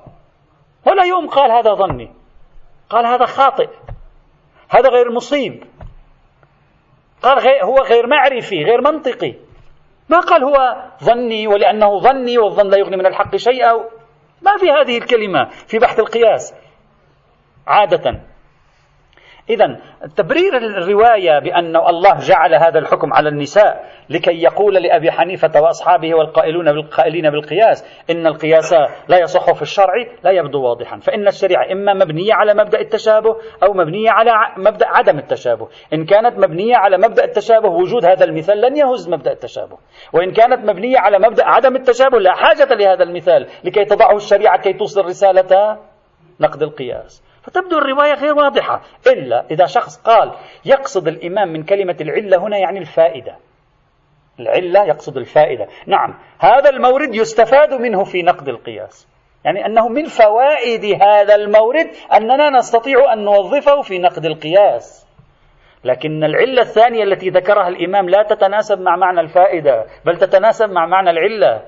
ولا يوم قال هذا ظني. قال هذا خاطئ. هذا غير مصيب. قال هو غير معرفي غير منطقي. ما قال هو ظني ولأنه ظني والظن لا يغني من الحق شيئا. ما في هذه الكلمة في بحث القياس. عادة. إذا تبرير الرواية بأن الله جعل هذا الحكم على النساء لكي يقول لأبي حنيفة وأصحابه والقائلون بالقائلين بالقياس إن القياس لا يصح في الشرع لا يبدو واضحا. فإن الشريعة إما مبنية على مبدأ التشابه أو مبنية على مبدأ عدم التشابه. إن كانت مبنية على مبدأ التشابه وجود هذا المثال لن يهز مبدأ التشابه. وإن كانت مبنية على مبدأ عدم التشابه لا حاجة لهذا المثال لكي تضعه الشريعة كي توصل رسالة نقد القياس. فتبدو الرواية غير واضحة إلا إذا شخص قال يقصد الإمام من كلمة العلة هنا يعني الفائدة. العلة يقصد الفائدة. نعم هذا المورد يستفاد منه في نقد القياس. يعني أنه من فوائد هذا المورد أننا نستطيع أن نوظفه في نقد القياس. لكن العلة الثانية التي ذكرها الإمام لا تتناسب مع معنى الفائدة بل تتناسب مع معنى العلة.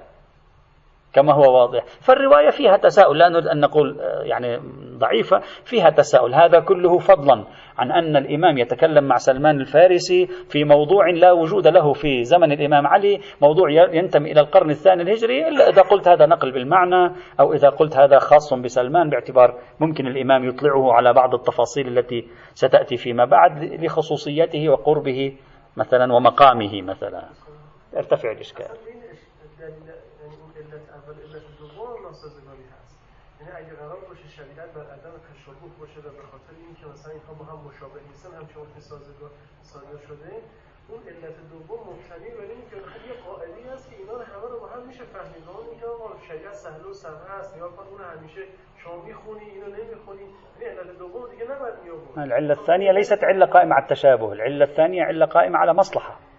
كما هو واضح. فالرواية فيها تساؤل لا نريد أن نقول آه، يعني ضعيفة فيها تساؤل. هذا كله فضلا عن أن الإمام يتكلم مع سلمان الفارسي في موضوع لا وجود له في زمن الإمام علي موضوع ينتمي إلى القرن الثاني الهجري إلا إذا قلت هذا نقل بالمعنى أو إذا قلت هذا خاص بسلمان باعتبار ممكن الإمام يطلعه على بعض التفاصيل التي ستأتي فيما بعد لخصوصيته وقربه مثلا ومقامه مثلا. ارتفع الإشكال. اگه قرار باشه شدیدا بر عدم تشابه باشه و به خاطر اینکه مثلا اینها با هم مشابه نیستن همچون که سازگار صادر شده اون علت دوم مبتنی بر اینکه یه قاعده هست که اینا رو همه رو با هم میشه فهمید. اون اینکه آقا شریعت سهل و سمه است یا کن اون همیشه شما می‌خونی اینو نمی‌خونی. این علت دوم دیگه نباید میآورد. العله الثانيه ليست عله قائمه على التشابه العله الثانيه عله قائمه على مصلحه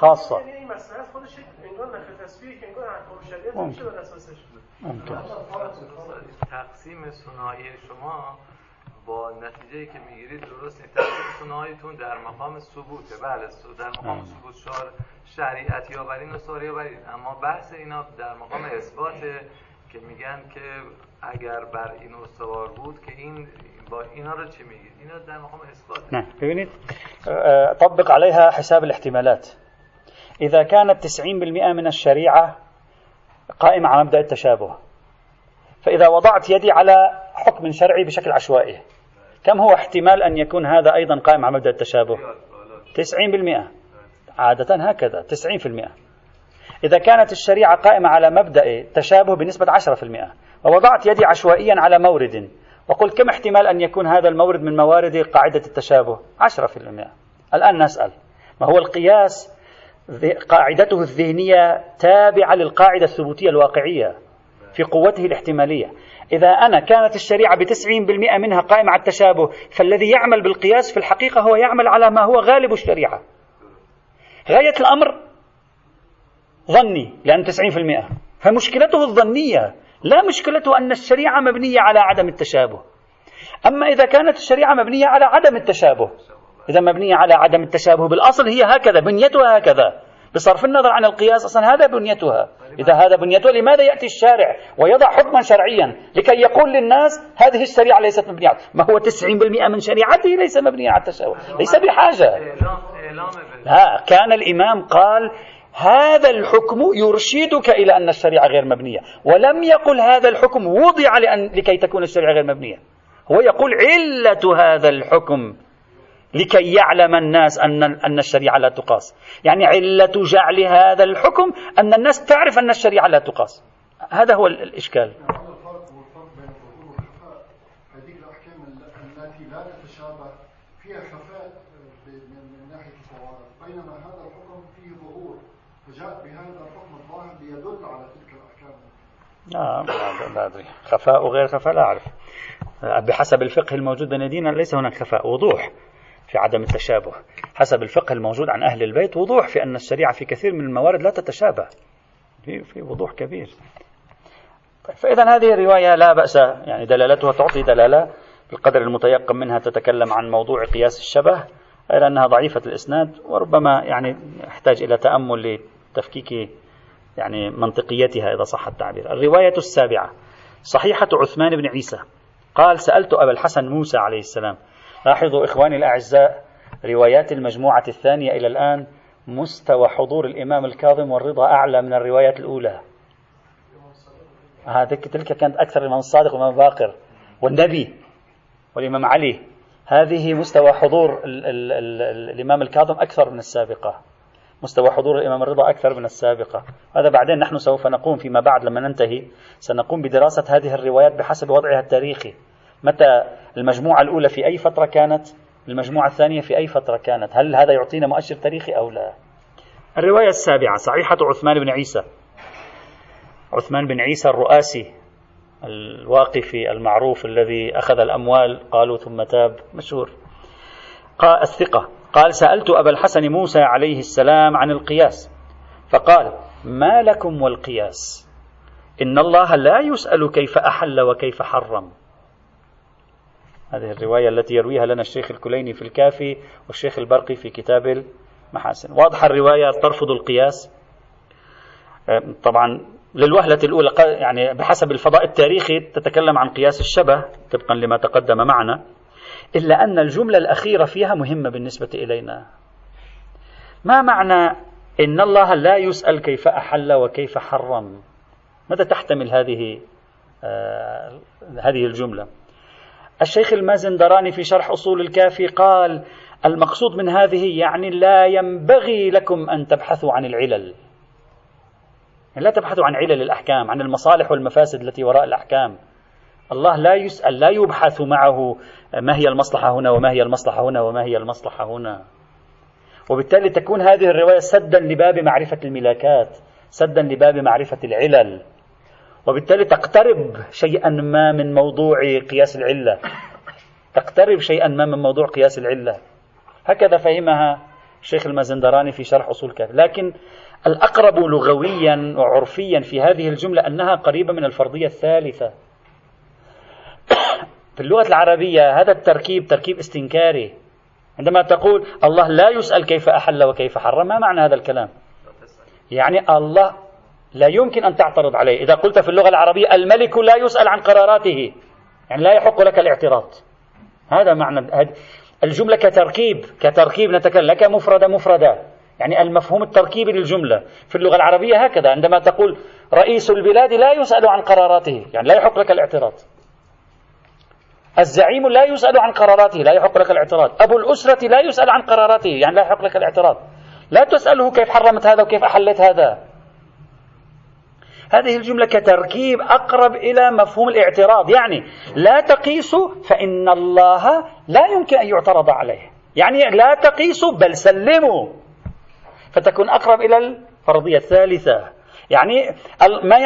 خاصه یعنی این مسئله خودش انگار تصویری که انگار احکام شریعت میشه بر اساسش تقسیم سنایی شما با نتیجه که می‌گیرید درست نیست تقسیم سناییتون در مقام ثبوته. بله در مقام ثبوت شار شریعت یاورین و ساری یاورین اما بحث اینا در مقام اثباته که میگن که اگر بر این استوار بود که این با اینا رو چی میگید اینا در مقام اثبات نه ببینید طبق عليها حساب الاحتمالات. إذا كانت 90% من الشريعة قائمة على مبدأ التشابه. فإذا وضعت يدي على حكم شرعي بشكل عشوائي كم هو احتمال أن يكون هذا أيضا قائم على مبدأ التشابه؟ 90% عادة هكذا 90% إذا كانت الشريعة قائمة على مبدأ التشابه بنسبة 10% ووضعت يدي عشوائيا على مورد وقلت كم احتمال أن يكون هذا المورد من موارد قاعدة التشابه؟ 10% الآن نسأل ما هو القياس قاعدته الذهنية تابعة للقاعدة الثبوتية الواقعية في قوته الاحتمالية. إذا أنا كانت الشريعة بتسعين بالمئة منها قائمة على التشابه فالذي يعمل بالقياس في الحقيقة هو يعمل على ما هو غالب الشريعة. غاية الأمر ظني لأن تسعين في المئة فمشكلته الظنية لا مشكلته أن الشريعة مبنية على عدم التشابه. أما إذا كانت الشريعة مبنية على عدم التشابه إذا مبنية على عدم التشابه بالأصل هي هكذا بنيتها هكذا. بصرف النظر عن القياس أصلا هذا بنيتها. إذا هذا بنيتها لماذا يأتي الشارع ويضع حكما شرعيا؟ لكي يقول للناس هذه الشريعة ليست مبنية. ما هو 90% من شريعته ليس مبنية على التشابه ليس بحاجة. لا كان الإمام قال هذا الحكم يرشدك إلى أن الشريعة غير مبنية. ولم يقل هذا الحكم وضع لأن لكي تكون الشريعة غير مبنية. هو يقول علة هذا الحكم. لكي يعلم الناس أن أن الشريعة لا تقاس. يعني علة جعل هذا الحكم أن الناس تعرف أن الشريعة لا تقاس. هذا هو الإشكال. فيها خفاء من ناحية بينما هذا الحكم فيه ظهور فجاء بهذا الحكم الظاهر ليدل على تلك الأحكام. آه لا أدري. خفاء وغير خفاء لا أعرف. بحسب الفقه الموجود بين ديننا ليس هناك خفاء وضوح. في عدم التشابه. حسب الفقه الموجود عن أهل البيت وضوح في أن الشريعة في كثير من الموارد لا تتشابه. في, في وضوح كبير. طيب فإذا هذه الرواية لا بأس يعني دلالتها تعطي دلالة بالقدر المتيقن منها تتكلم عن موضوع قياس الشبه غير أنها ضعيفة الإسناد وربما يعني يحتاج إلى تأمل لتفكيك يعني منطقيتها إذا صح التعبير. الرواية السابعة صحيحة عثمان بن عيسى. قال سألت أبا الحسن موسى عليه السلام لاحظوا إخواني الأعزاء روايات المجموعة الثانية إلى الآن مستوى حضور الإمام الكاظم والرضا أعلى من الروايات الأولى. هذه تلك كانت أكثر الإمام الصادق والإمام باقر. والنبي والإمام علي هذه مستوى حضور ال ال ال الإمام الكاظم أكثر من السابقة. مستوى حضور الإمام الرضا أكثر من السابقة. هذا بعدين نحن سوف نقوم فيما بعد. لما ننتهي سنقوم بدراسة هذه الروايات بحسب وضعها التاريخي. متى المجموعة الأولى في أي فترة كانت؟ المجموعة الثانية في أي فترة كانت؟ هل هذا يعطينا مؤشر تاريخي أو لا؟ الرواية السابعة صحيحة عثمان بن عيسى. عثمان بن عيسى الرؤاسي الواقفي المعروف الذي أخذ الأموال قالوا ثم تاب مشهور. قال الثقة. قال سألت أبا الحسن موسى عليه السلام عن القياس. فقال ما لكم والقياس؟ إن الله لا يسأل كيف أحل وكيف حرم. هذه الرواية التي يرويها لنا الشيخ الكليني في الكافي والشيخ البرقي في كتاب المحاسن. واضحة الرواية ترفض القياس؟ طبعا للوهلة الأولى يعني بحسب الفضاء التاريخي تتكلم عن قياس الشبه طبقا لما تقدم معنا إلا أن الجملة الأخيرة فيها مهمة بالنسبة إلينا. ما معنى إن الله لا يسأل كيف أحل وكيف حرم؟ ماذا تحتمل هذه آه هذه الجملة؟ الشيخ المازندراني في شرح أصول الكافي قال المقصود من هذه يعني لا ينبغي لكم أن تبحثوا عن العلل. يعني لا تبحثوا عن علل الأحكام عن المصالح والمفاسد التي وراء الأحكام. الله لا يسأل لا يبحث معه ما هي المصلحة هنا وما هي المصلحة هنا وما هي المصلحة هنا. وبالتالي تكون هذه الرواية سدا لباب معرفة الملاكات سدا لباب معرفة العلل. وبالتالي تقترب شيئا ما من موضوع قياس العلة. تقترب شيئا ما من موضوع قياس العلة. هكذا فهمها الشيخ المازندراني في شرح أصول كافي لكن الأقرب لغويا وعرفيا في هذه الجملة أنها قريبة من الفرضية الثالثة. في اللغة العربية هذا التركيب تركيب استنكاري. عندما تقول الله لا يسأل كيف أحل وكيف حرم ما معنى هذا الكلام؟ يعني الله لا يمكن أن تعترض عليه. إذا قلت في اللغة العربية الملك لا يسأل عن قراراته. يعني لا يحق لك الاعتراض. هذا معنى الجملة كتركيب. كتركيب نتكلم. لك مفردة مفردة. يعني المفهوم التركيبي للجملة. في اللغة العربية هكذا. عندما تقول رئيس البلاد لا يسأل عن قراراته. يعني لا يحق لك الاعتراض. الزعيم لا يسأل عن قراراته. لا يحق لك الاعتراض. أبو الأسرة لا يسأل عن قراراته. يعني لا يحق لك الاعتراض. لا تسأله كيف حرمت هذا وكيف أحلت هذا. هذه الجملة كتركيب أقرب إلى مفهوم الاعتراض. يعني لا تقيسوا فإن الله لا يمكن أن يعترض عليه. يعني لا تقيسوا بل سلموا. فتكون أقرب إلى الفرضية الثالثة. يعني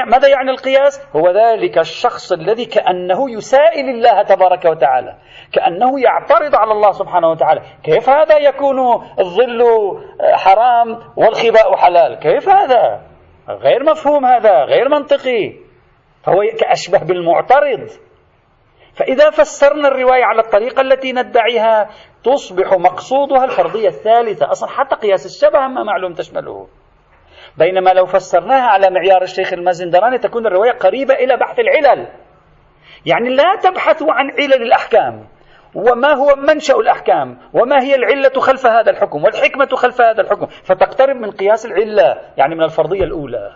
ماذا يعني القياس؟ هو ذلك الشخص الذي كأنه يسائل الله تبارك وتعالى. كأنه يعترض على الله سبحانه وتعالى. كيف هذا يكون الظل حرام والخباء حلال؟ كيف هذا؟ غير مفهوم هذا غير منطقي. فهو كأشبه بالمعترض. فإذا فسرنا الرواية على الطريقة التي ندعيها تصبح مقصودها الفرضية الثالثة. أصلا حتى قياس الشبه ما معلوم تشمله. بينما لو فسرناها على معيار الشيخ المازندراني تكون الرواية قريبة إلى بحث العلل. يعني لا تبحثوا عن علل الأحكام. وما هو منشأ الأحكام وما هي العلة خلف هذا الحكم والحكمة خلف هذا الحكم. فتقترب من قياس العلة يعني من الفرضية الأولى.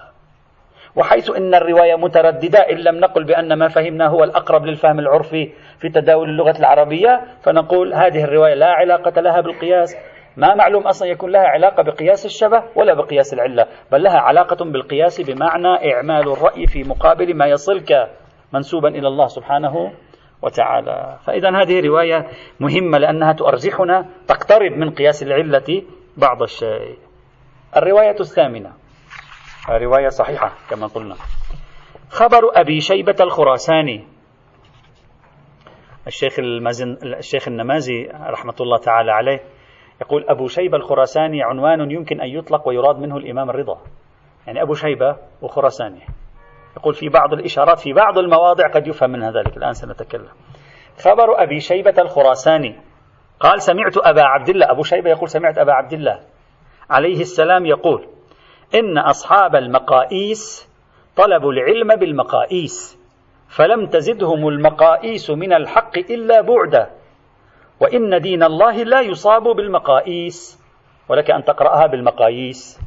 وحيث أن الرواية مترددة إن لم نقل بأن ما فهمنا هو الأقرب للفهم العرفي في تداول اللغة العربية فنقول هذه الرواية لا علاقة لها بالقياس. ما معلوم أصلا يكون لها علاقة بقياس الشبه ولا بقياس العلة بل لها علاقة بالقياس بمعنى إعمال الرأي في مقابل ما يصلك منسوبا إلى الله سبحانه وتعالى. فإذا هذه رواية مهمة لأنها تؤرجحنا تقترب من قياس العلة بعض الشيء. الرواية الثامنة. رواية صحيحة كما قلنا. خبر أبي شيبة الخراساني. الشيخ المازن الشيخ النمازي رحمة الله تعالى عليه يقول أبو شيبة الخراساني عنوان يمكن أن يطلق ويراد منه الإمام الرضا. يعني أبو شيبة وخراساني. يقول في بعض الإشارات في بعض المواضع قد يفهم منها ذلك. الآن سنتكلم. خبر أبي شيبة الخراساني. قال سمعت أبا عبد الله. أبو شيبة يقول سمعت أبا عبد الله. عليه السلام يقول إن أصحاب المقائيس طلبوا العلم بالمقائيس فلم تزدهم المقائيس من الحق إلا بعدا وإن دين الله لا يصاب بالمقائيس. ولك أن تقرأها بالمقاييس.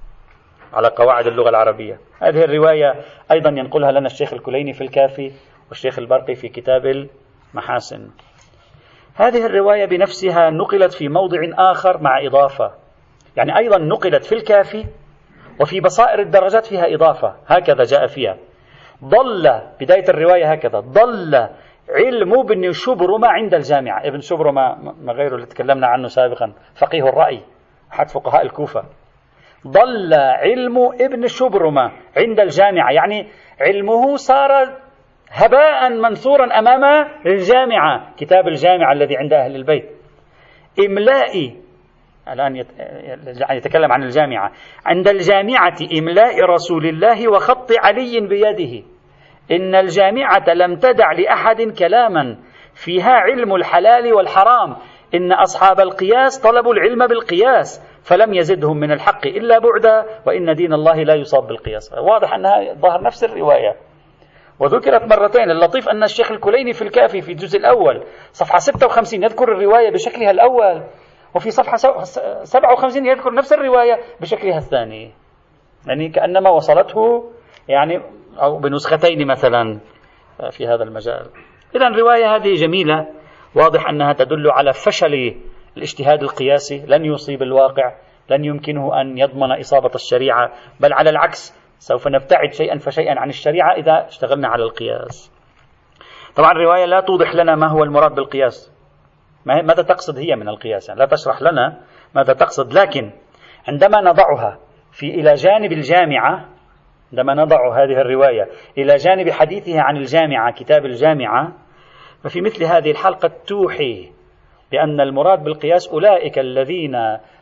على قواعد اللغة العربية. هذه الرواية أيضا ينقلها لنا الشيخ الكليني في الكافي والشيخ البرقي في كتاب المحاسن. هذه الرواية بنفسها نقلت في موضع آخر مع إضافة. يعني أيضا نقلت في الكافي وفي بصائر الدرجات فيها إضافة. هكذا جاء فيها. ضل بداية الرواية هكذا. ضل علم ابن شبرمة عند الجامعة. ابن شبرمة ما غيره اللي تكلمنا عنه سابقا فقيه الرأي أحد فقهاء الكوفة. ضل علم ابن شبرمة عند الجامعة. يعني علمه صار هباء منثورا أمام الجامعة كتاب الجامعة الذي عند أهل البيت. إملائي الآن يتكلم عن الجامعة. عند الجامعة إملاء رسول الله وخط علي بيده. إن الجامعة لم تدع لأحد كلاما فيها علم الحلال والحرام. إن أصحاب القياس طلبوا العلم بالقياس. فلم يزدهم من الحق إلا بعدا وإن دين الله لا يصاب بالقياس. واضح أنها ظهر نفس الرواية. وذكرت مرتين اللطيف أن الشيخ الكليني في الكافي في الجزء الأول صفحة 56 يذكر الرواية بشكلها الأول وفي صفحة 57 يذكر نفس الرواية بشكلها الثاني. يعني كأنما وصلته يعني أو بنسختين مثلا في هذا المجال. إذا الرواية هذه جميلة واضح أنها تدل على فشل الاجتهاد القياسي لن يصيب الواقع لن يمكنه أن يضمن إصابة الشريعة بل على العكس سوف نبتعد شيئا فشيئا عن الشريعة إذا اشتغلنا على القياس. طبعا الرواية لا توضح لنا ما هو المراد بالقياس. ماذا تقصد هي من القياس؟ يعني لا تشرح لنا ماذا تقصد لكن عندما نضعها في إلى جانب الجامعة عندما نضع هذه الرواية إلى جانب حديثها عن الجامعة كتاب الجامعة ففي مثل هذه الحال قد توحي بأن المراد بالقياس أولئك الذين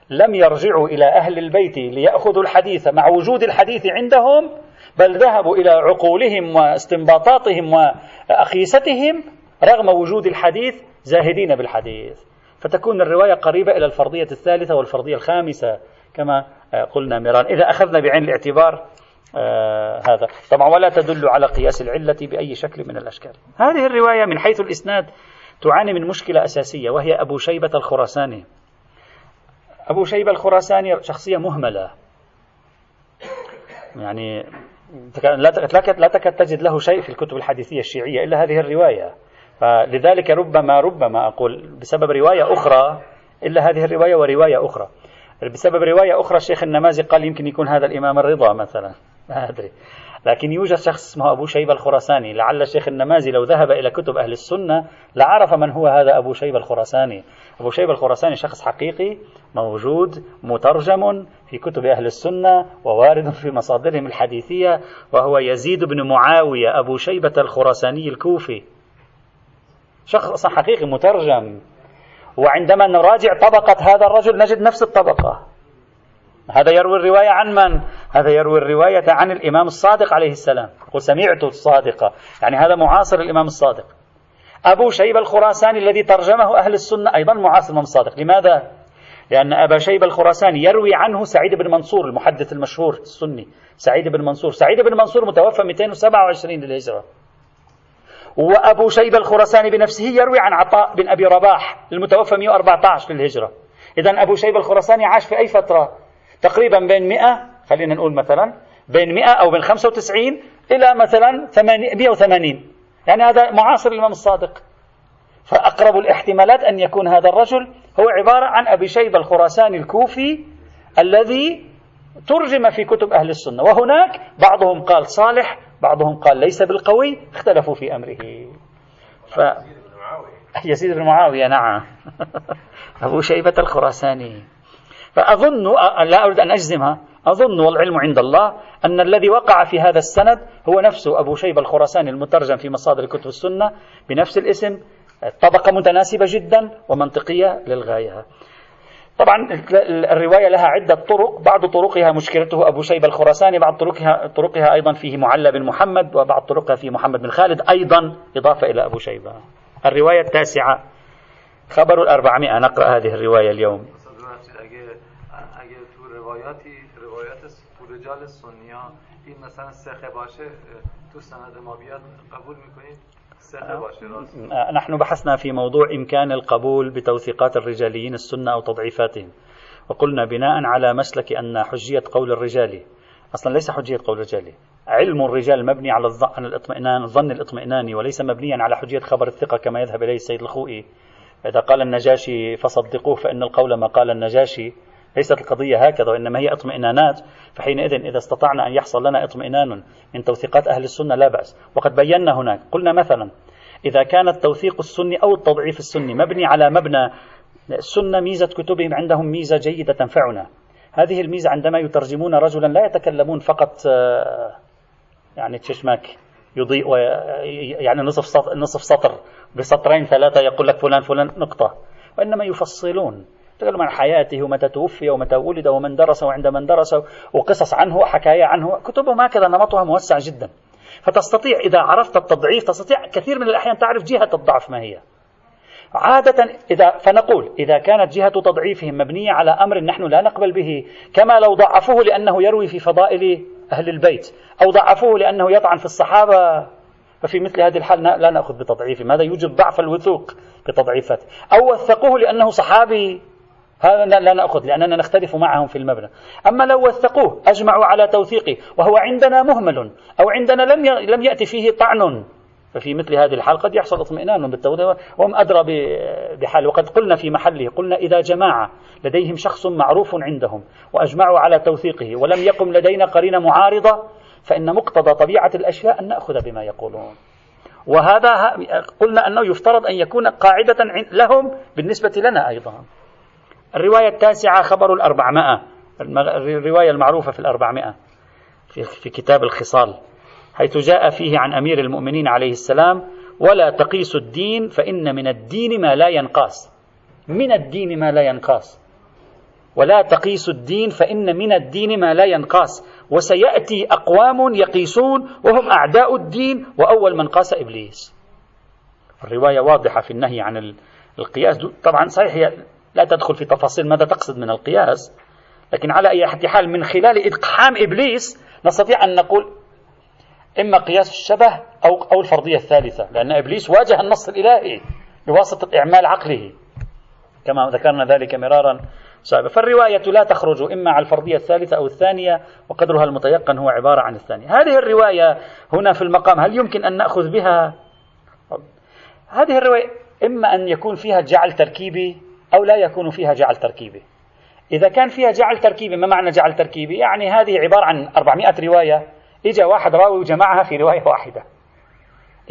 لم يرجعوا إلى أهل البيت ليأخذوا الحديث مع وجود الحديث عندهم بل ذهبوا إلى عقولهم واستنباطاتهم وأخيستهم رغم وجود الحديث زاهدين بالحديث. فتكون الرواية قريبة إلى الفرضية الثالثة والفرضية الخامسة كما قلنا مران إذا أخذنا بعين الاعتبار آه هذا. طبعا ولا تدل على قياس العلة بأي شكل من الأشكال. هذه الرواية من حيث الإسناد تعاني من مشكلة أساسية وهي أبو شيبة الخراساني. أبو شيبة الخراساني شخصية مهملة. يعني لا تكاد تجد له شيء في الكتب الحديثية الشيعية إلا هذه الرواية. فلذلك ربما ربما أقول بسبب رواية أخرى إلا هذه الرواية ورواية أخرى. بسبب رواية أخرى الشيخ النمازي قال يمكن يكون هذا الإمام الرضا مثلا. ما أدري. لكن يوجد شخص اسمه أبو شيبة الخراساني. لعل الشيخ النمازي لو ذهب إلى كتب أهل السنة لعرف من هو هذا أبو شيبة الخراساني. أبو شيبة الخراساني شخص حقيقي موجود مترجم في كتب أهل السنة ووارد في مصادرهم الحديثية وهو يزيد بن معاوية أبو شيبة الخراساني الكوفي. شخص حقيقي مترجم. وعندما نراجع طبقة هذا الرجل نجد نفس الطبقة. هذا يروي الرواية عن من؟ هذا يروي الرواية عن الإمام الصادق عليه السلام. يقول سمعت الصادقة يعني هذا معاصر الإمام الصادق. أبو شيبة الخراساني الذي ترجمه أهل السنة أيضا معاصر الإمام الصادق. لماذا؟ لأن أبا شيبة الخراساني يروي عنه سعيد بن منصور المحدث المشهور السني. سعيد بن منصور. سعيد بن منصور متوفى 227 للهجرة. وأبو شيبة الخراساني بنفسه يروي عن عطاء بن أبي رباح المتوفى 114 للهجرة. إذا أبو شيبة الخراساني عاش في أي فترة؟ تقريبا بين 100 خلينا نقول مثلا بين 100 أو بين 95 إلى مثلا 180 يعني هذا معاصر الإمام الصادق. فأقرب الاحتمالات أن يكون هذا الرجل هو عبارة عن أبي شيبة الخراساني الكوفي الذي ترجم في كتب أهل السنة. وهناك بعضهم قال صالح بعضهم قال ليس بالقوي اختلفوا في أمره. ف... يزيد بن معاوية نعم. أبو شيبة الخراساني. فأظن لا أريد أن أجزمها أظن والعلم عند الله أن الذي وقع في هذا السند هو نفسه أبو شيبة الخراساني المترجم في مصادر كتب السنة بنفس الاسم طبقة متناسبة جدا ومنطقية للغاية. طبعا الرواية لها عدة طرق بعض طرقها مشكلته أبو شيبة الخراساني بعض طرقها, طرقها أيضا فيه معلى بن محمد وبعض طرقها في محمد بن خالد أيضا إضافة إلى أبو شيبة. الرواية التاسعة خبر الأربعمائة نقرأ هذه الرواية اليوم. رجال سنیا. این مثلا سخه باشه تو سند ما بیاد قبول میکنید نحن بحثنا في موضوع إمكان القبول بتوثيقات الرجاليين السنة أو تضعيفاتهم. وقلنا بناء على مسلك أن حجية قول الرجال أصلا ليس حجية قول الرجال. علم الرجال مبني على الظن الاطمئنان الظن الاطمئناني وليس مبنيا على حجية خبر الثقة كما يذهب إليه السيد الخوئي. إذا قال النجاشي فصدقوه فإن القول ما قال النجاشي ليست القضية هكذا وإنما هي اطمئنانات فحينئذ إذا استطعنا أن يحصل لنا اطمئنان من توثيقات أهل السنة لا بأس. وقد بينا هناك قلنا مثلا إذا كان التوثيق السني أو التضعيف السني مبني على مبنى السنة ميزة كتبهم عندهم ميزة جيدة تنفعنا. هذه الميزة عندما يترجمون رجلا لا يتكلمون فقط آه، يعني تشماك يضيء يعني نصف سطر, نصف سطر بسطرين ثلاثة يقول لك فلان فلان نقطة. وإنما يفصلون. تكلم عن حياته ومتى توفي ومتى ولد ومن درس وعند من درس وقصص عنه وحكاية عنه كتبهم هكذا نمطها موسع جدا. فتستطيع إذا عرفت التضعيف تستطيع كثير من الأحيان تعرف جهة الضعف ما هي. عادة إذا فنقول إذا كانت جهة تضعيفهم مبنية على أمر نحن لا نقبل به كما لو ضعفوه لأنه يروي في فضائل أهل البيت أو ضعفوه لأنه يطعن في الصحابة ففي مثل هذه الحال لا نأخذ بتضعيفه هذا يوجد ضعف الوثوق بتضعيفات. أو وثقوه لأنه صحابي. هذا لا نأخذ لأننا نختلف معهم في المبنى. أما لو وثقوه أجمعوا على توثيقه وهو عندنا مهمل أو عندنا لم لم يأتي فيه طعن. ففي مثل هذه الحال قد يحصل اطمئنان بالتوثيق. وهم أدرى بحال وقد قلنا في محله قلنا إذا جماعة لديهم شخص معروف عندهم وأجمعوا على توثيقه ولم يقم لدينا قرينة معارضة فإن مقتضى طبيعة الأشياء أن نأخذ بما يقولون. وهذا قلنا أنه يفترض أن يكون قاعدة لهم بالنسبة لنا أيضا. الرواية التاسعة خبر الأربعمائة. الرواية المعروفة في الأربعمائة في, في كتاب الخصال حيث جاء فيه عن أمير المؤمنين عليه السلام ولا تقيس الدين فإن من الدين ما لا ينقاس. من الدين ما لا ينقاس. ولا تقيس الدين فإن من الدين ما لا ينقاس. وسيأتي أقوام يقيسون وهم أعداء الدين وأول من قاس إبليس. الرواية واضحة في النهي عن القياس. طبعا صحيح لا تدخل في تفاصيل ماذا تقصد من القياس لكن على أي حال من خلال إقحام إبليس نستطيع أن نقول إما قياس الشبه أو أو الفرضية الثالثة لأن إبليس واجه النص الإلهي بواسطة إعمال عقله. كما ذكرنا ذلك مرارا سابقا. فالرواية لا تخرج إما على الفرضية الثالثة أو الثانية وقدرها المتيقن هو عبارة عن الثانية. هذه الرواية هنا في المقام هل يمكن أن نأخذ بها؟ هذه الرواية إما أن يكون فيها جعل تركيبي أو لا يكون فيها جعل تركيبي. إذا كان فيها جعل تركيبي ما معنى جعل تركيبي؟ يعني هذه عبارة عن 400 رواية إجا واحد راوي وجمعها في رواية واحدة.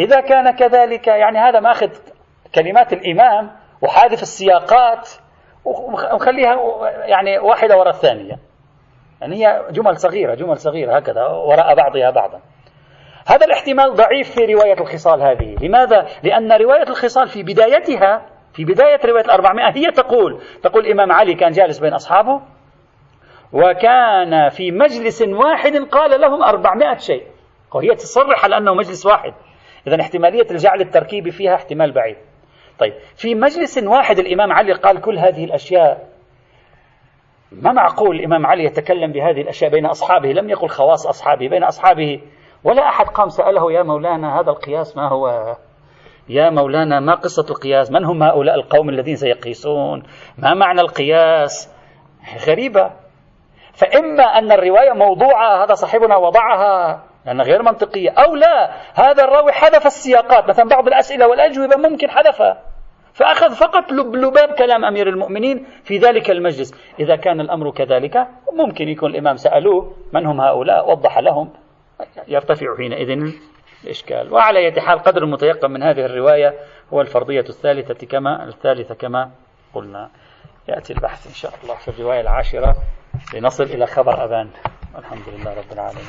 إذا كان كذلك يعني هذا ماخذ كلمات الإمام وحاذف السياقات وخليها يعني واحدة وراء الثانية. يعني هي جمل صغيرة جمل صغيرة هكذا وراء بعضها بعضا. هذا الاحتمال ضعيف في رواية الخصال هذه. لماذا؟ لأن رواية الخصال في بدايتها في بداية رواية الأربعمائة هي تقول تقول الإمام علي كان جالس بين أصحابه وكان في مجلس واحد قال لهم أربعمائة شيء. وهي تصرح على أنه مجلس واحد. إذا احتمالية الجعل التركيبي فيها احتمال بعيد. طيب في مجلس واحد الإمام علي قال كل هذه الأشياء. ما معقول الإمام علي يتكلم بهذه الأشياء بين أصحابه؟ لم يقل خواص أصحابه بين أصحابه. ولا أحد قام سأله يا مولانا هذا القياس ما هو؟ يا مولانا ما قصة القياس؟ من هم هؤلاء القوم الذين سيقيسون؟ ما معنى القياس؟ غريبة. فإما أن الرواية موضوعة هذا صاحبنا وضعها لأنها غير منطقية أو لا هذا الراوي حذف السياقات مثلا بعض الأسئلة والأجوبة ممكن حذفها فأخذ فقط لباب كلام أمير المؤمنين في ذلك المجلس. إذا كان الأمر كذلك ممكن يكون الإمام سألوه من هم هؤلاء وضح لهم يرتفع حينئذ إشكال. وعلى يد حال قدر المتيقن من هذه الرواية هو الفرضية الثالثة كما الثالثة كما قلنا. يأتي البحث إن شاء الله في الرواية العاشرة لنصل إلى خبر أبان الحمد لله رب العالمين.